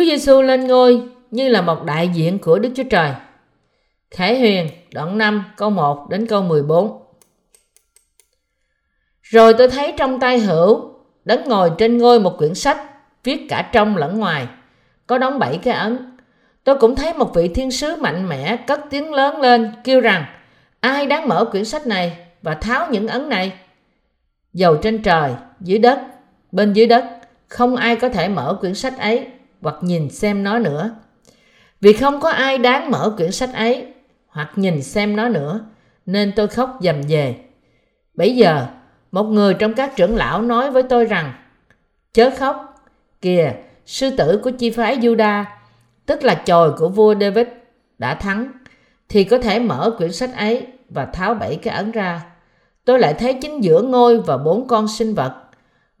Chúa Giêsu lên ngôi như là một đại diện của Đức Chúa Trời. Khải Huyền, đoạn 5 câu 1 đến câu 14 Rồi tôi thấy trong tay hữu đấng ngồi trên ngôi một quyển sách viết cả trong lẫn ngoài, có đóng bảy cái ấn. Tôi cũng thấy một vị thiên sứ mạnh mẽ cất tiếng lớn lên kêu rằng, ai đáng mở quyển sách này và tháo những ấn này? Dầu trên trời, dưới đất, bên dưới đất, không ai có thể mở quyển sách ấy hoặc nhìn xem nó nữa. Vì không có ai đáng mở quyển sách ấy, hoặc nhìn xem nó nữa, nên tôi khóc dầm về bây giờ, một người trong các trưởng lão nói với tôi rằng, chớ khóc, kìa, sư tử của chi phái Juda, tức là chồi của vua David, đã thắng, thì có thể mở quyển sách ấy và tháo bảy cái ấn ra. Tôi lại thấy chính giữa ngôi và bốn con sinh vật,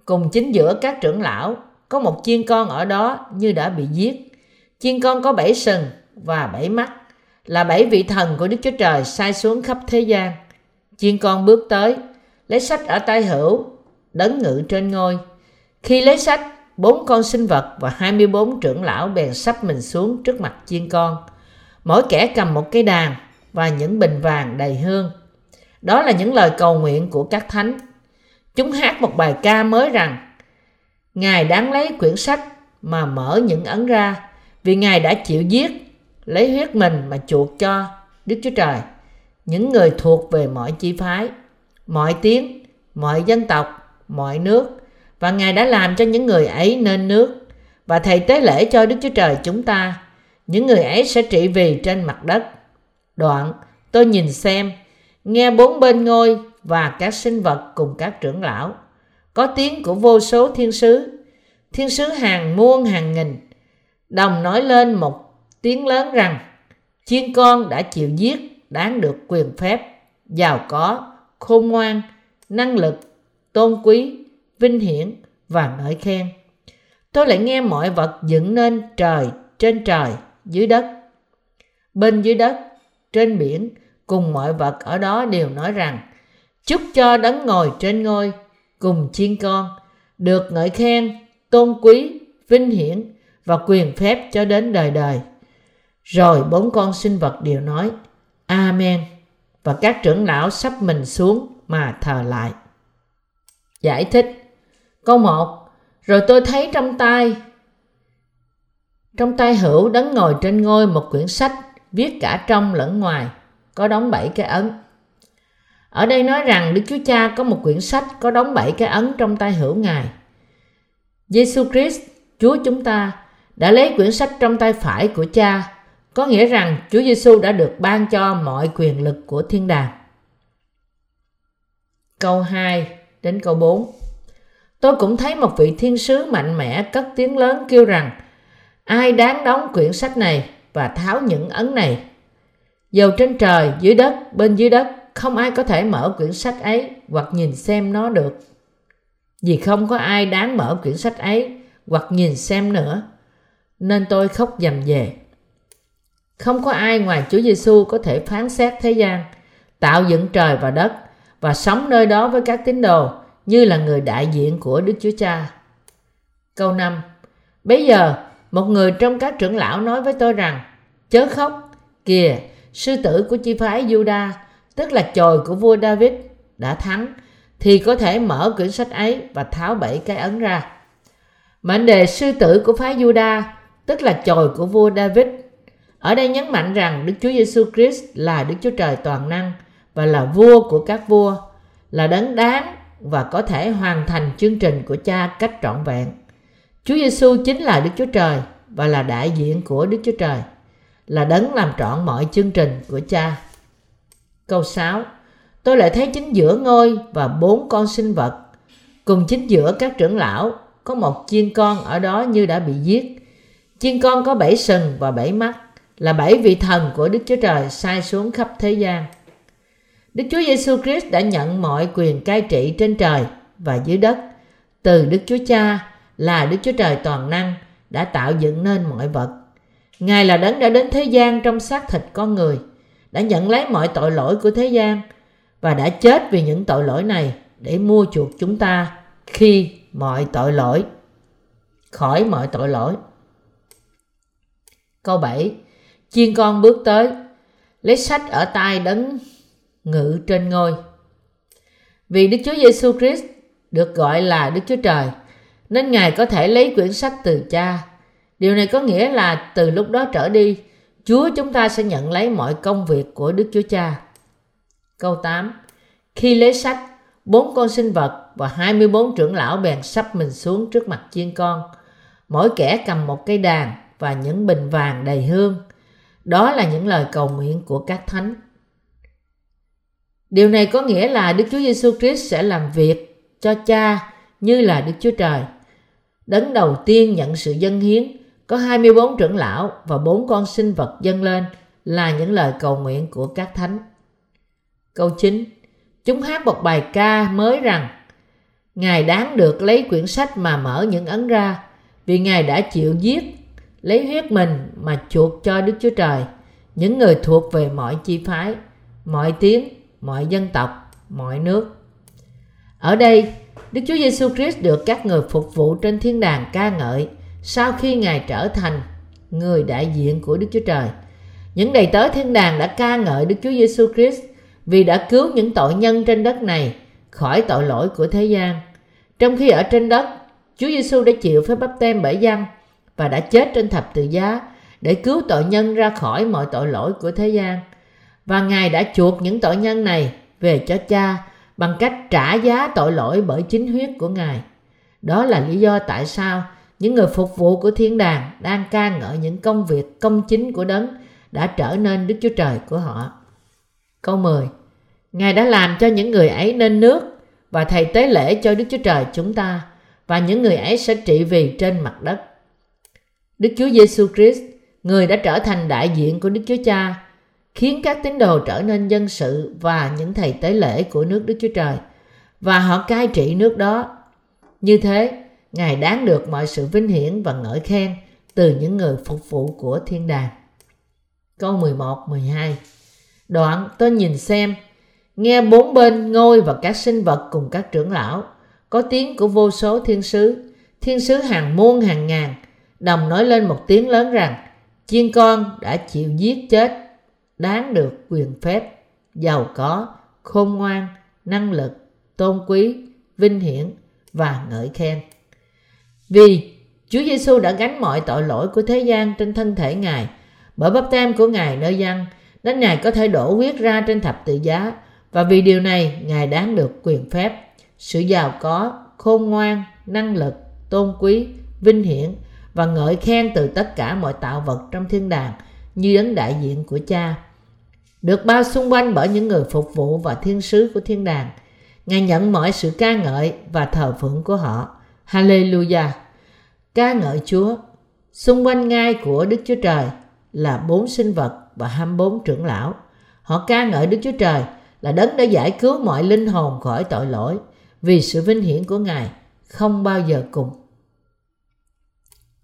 cùng chính giữa các trưởng lão có một chiên con ở đó như đã bị giết. Chiên con có bảy sừng và bảy mắt, là bảy vị thần của đức chúa trời sai xuống khắp thế gian. Chiên con bước tới, lấy sách ở tay hữu, đấng ngự trên ngôi. Khi lấy sách, bốn con sinh vật và 24 trưởng lão bèn sắp mình xuống trước mặt chiên con. Mỗi kẻ cầm một cây đàn và những bình vàng đầy hương. Đó là những lời cầu nguyện của các thánh. Chúng hát một bài ca mới rằng ngài đáng lấy quyển sách mà mở những ấn ra, vì ngài đã chịu giết, lấy huyết mình mà chuộc cho đức chúa trời. Những người thuộc về mọi chi phái, mọi tiếng, mọi dân tộc, mọi nước, và ngài đã làm cho những người ấy nên nước, và thầy tế lễ cho đức chúa trời chúng ta. Những người ấy sẽ trị vì trên mặt đất. Đoạn, tôi nhìn xem, nghe bốn bên ngôi và các sinh vật cùng các trưởng lão có tiếng của vô số thiên sứ. Thiên sứ hàng muôn hàng nghìn. Đồng nói lên một tiếng lớn rằng, chiên con đã chịu giết, đáng được quyền phép, giàu có, khôn ngoan, năng lực, tôn quý, vinh hiển và ngợi khen. Tôi lại nghe mọi vật dựng nên trời trên trời, dưới đất. Bên dưới đất, trên biển, cùng mọi vật ở đó đều nói rằng, chúc cho đấng ngồi trên ngôi cùng chiên con, được ngợi khen, tôn quý, vinh hiển và quyền phép cho đến đời đời. Rồi bốn con sinh vật đều nói, amen, và các trưởng lão sắp mình xuống mà thờ lại. Giải thích, câu 1 rồi tôi thấy trong tay trong tay hữu đấng ngồi trên ngôi một quyển sách viết cả trong lẫn ngoài, có đóng bảy cái ấn ở đây nói rằng Đức Chúa Cha có một quyển sách có đóng bảy cái ấn trong tay hữu Ngài. Giêsu Christ, Chúa chúng ta, đã lấy quyển sách trong tay phải của Cha, có nghĩa rằng Chúa Giêsu đã được ban cho mọi quyền lực của thiên đàng. Câu 2 đến câu 4 Tôi cũng thấy một vị thiên sứ mạnh mẽ cất tiếng lớn kêu rằng Ai đáng đóng quyển sách này và tháo những ấn này? Dầu trên trời, dưới đất, bên dưới đất không ai có thể mở quyển sách ấy hoặc nhìn xem nó được. Vì không có ai đáng mở quyển sách ấy hoặc nhìn xem nữa. Nên tôi khóc dầm về. Không có ai ngoài Chúa Giêsu có thể phán xét thế gian, tạo dựng trời và đất và sống nơi đó với các tín đồ như là người đại diện của Đức Chúa Cha. Câu 5 Bây giờ, một người trong các trưởng lão nói với tôi rằng, chớ khóc, kìa, sư tử của chi phái Juda tức là chồi của vua David đã thắng thì có thể mở quyển sách ấy và tháo bảy cái ấn ra. Mệnh đề sư tử của phái Juda tức là chồi của vua David. Ở đây nhấn mạnh rằng Đức Chúa Giêsu Christ là Đức Chúa Trời toàn năng và là vua của các vua, là đấng đáng và có thể hoàn thành chương trình của cha cách trọn vẹn. Chúa Giêsu chính là Đức Chúa Trời và là đại diện của Đức Chúa Trời, là đấng làm trọn mọi chương trình của cha. Câu 6 Tôi lại thấy chính giữa ngôi và bốn con sinh vật. Cùng chính giữa các trưởng lão, Có một chiên con ở đó như đã bị giết. Chiên con có bảy sừng và bảy mắt, Là bảy vị thần của Đức Chúa Trời sai xuống khắp thế gian. Đức Chúa Giêsu Christ đã nhận mọi quyền cai trị trên trời và dưới đất. Từ Đức Chúa Cha là Đức Chúa Trời toàn năng đã tạo dựng nên mọi vật. Ngài là đấng đã đến thế gian trong xác thịt con người đã nhận lấy mọi tội lỗi của thế gian và đã chết vì những tội lỗi này để mua chuộc chúng ta khi mọi tội lỗi khỏi mọi tội lỗi Câu 7. Chiên con bước tới, lấy sách ở tay đấng ngự trên ngôi. Vì Đức Chúa Giêsu Christ được gọi là Đức Chúa Trời, nên Ngài có thể lấy quyển sách từ cha. Điều này có nghĩa là từ lúc đó trở đi, Chúa chúng ta sẽ nhận lấy mọi công việc của Đức Chúa Cha. Câu 8. Khi lấy sách, bốn con sinh vật và 24 trưởng lão bèn sắp mình xuống trước mặt chiên con. Mỗi kẻ cầm một cây đàn và những bình vàng đầy hương. Đó là những lời cầu nguyện của các thánh. Điều này có nghĩa là Đức Chúa Giêsu Christ sẽ làm việc cho cha như là Đức Chúa Trời. Đấng đầu tiên nhận sự dân hiến có 24 trưởng lão và bốn con sinh vật dâng lên là những lời cầu nguyện của các thánh. Câu 9 Chúng hát một bài ca mới rằng Ngài đáng được lấy quyển sách mà mở những ấn ra vì Ngài đã chịu giết lấy huyết mình mà chuộc cho Đức Chúa Trời những người thuộc về mọi chi phái, mọi tiếng, mọi dân tộc, mọi nước. Ở đây, Đức Chúa Giêsu Christ được các người phục vụ trên thiên đàng ca ngợi sau khi Ngài trở thành người đại diện của Đức Chúa Trời. Những đầy tớ thiên đàng đã ca ngợi Đức Chúa Giêsu Christ vì đã cứu những tội nhân trên đất này khỏi tội lỗi của thế gian. Trong khi ở trên đất, Chúa Giêsu đã chịu phép bắp tem bởi dân và đã chết trên thập tự giá để cứu tội nhân ra khỏi mọi tội lỗi của thế gian. Và Ngài đã chuộc những tội nhân này về cho cha bằng cách trả giá tội lỗi bởi chính huyết của Ngài. Đó là lý do tại sao những người phục vụ của thiên đàng đang ca ngợi những công việc công chính của đấng đã trở nên Đức Chúa Trời của họ. Câu 10 Ngài đã làm cho những người ấy nên nước và thầy tế lễ cho Đức Chúa Trời chúng ta và những người ấy sẽ trị vì trên mặt đất. Đức Chúa Giêsu Christ, người đã trở thành đại diện của Đức Chúa Cha, khiến các tín đồ trở nên dân sự và những thầy tế lễ của nước Đức Chúa Trời và họ cai trị nước đó. Như thế, Ngài đáng được mọi sự vinh hiển và ngợi khen từ những người phục vụ của thiên đàng. Câu 11, 12 Đoạn tôi nhìn xem, nghe bốn bên ngôi và các sinh vật cùng các trưởng lão, có tiếng của vô số thiên sứ, thiên sứ hàng muôn hàng ngàn, đồng nói lên một tiếng lớn rằng, chiên con đã chịu giết chết, đáng được quyền phép, giàu có, khôn ngoan, năng lực, tôn quý, vinh hiển và ngợi khen. Vì Chúa Giêsu đã gánh mọi tội lỗi của thế gian trên thân thể Ngài bởi bắp tem của Ngài nơi dân nên Ngài có thể đổ huyết ra trên thập tự giá và vì điều này Ngài đáng được quyền phép, sự giàu có, khôn ngoan, năng lực, tôn quý, vinh hiển và ngợi khen từ tất cả mọi tạo vật trong thiên đàng như đấng đại diện của cha. Được bao xung quanh bởi những người phục vụ và thiên sứ của thiên đàng, Ngài nhận mọi sự ca ngợi và thờ phượng của họ. Hallelujah! Ca ngợi Chúa! Xung quanh ngai của Đức Chúa Trời là bốn sinh vật và 24 trưởng lão. Họ ca ngợi Đức Chúa Trời là đấng đã giải cứu mọi linh hồn khỏi tội lỗi vì sự vinh hiển của Ngài không bao giờ cùng.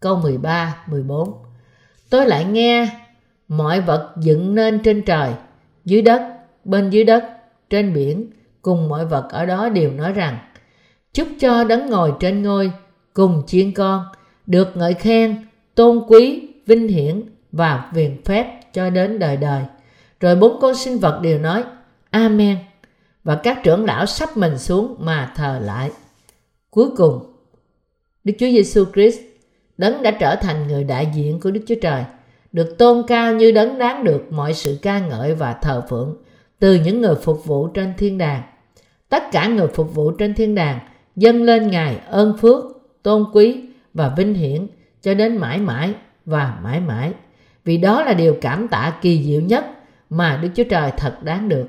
Câu 13, 14 Tôi lại nghe mọi vật dựng nên trên trời, dưới đất, bên dưới đất, trên biển, cùng mọi vật ở đó đều nói rằng chúc cho đấng ngồi trên ngôi cùng chiên con được ngợi khen, tôn quý, vinh hiển và viền phép cho đến đời đời. Rồi bốn con sinh vật đều nói Amen và các trưởng lão sắp mình xuống mà thờ lại. Cuối cùng, Đức Chúa Giêsu Christ, đấng đã trở thành người đại diện của Đức Chúa Trời, được tôn cao như đấng đáng được mọi sự ca ngợi và thờ phượng từ những người phục vụ trên thiên đàng. Tất cả người phục vụ trên thiên đàng dâng lên Ngài ơn phước, tôn quý và vinh hiển cho đến mãi mãi và mãi mãi vì đó là điều cảm tạ kỳ diệu nhất mà Đức Chúa Trời thật đáng được.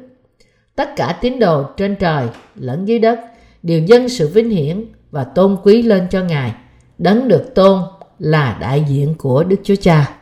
Tất cả tín đồ trên trời lẫn dưới đất đều dâng sự vinh hiển và tôn quý lên cho Ngài, đấng được tôn là đại diện của Đức Chúa Cha.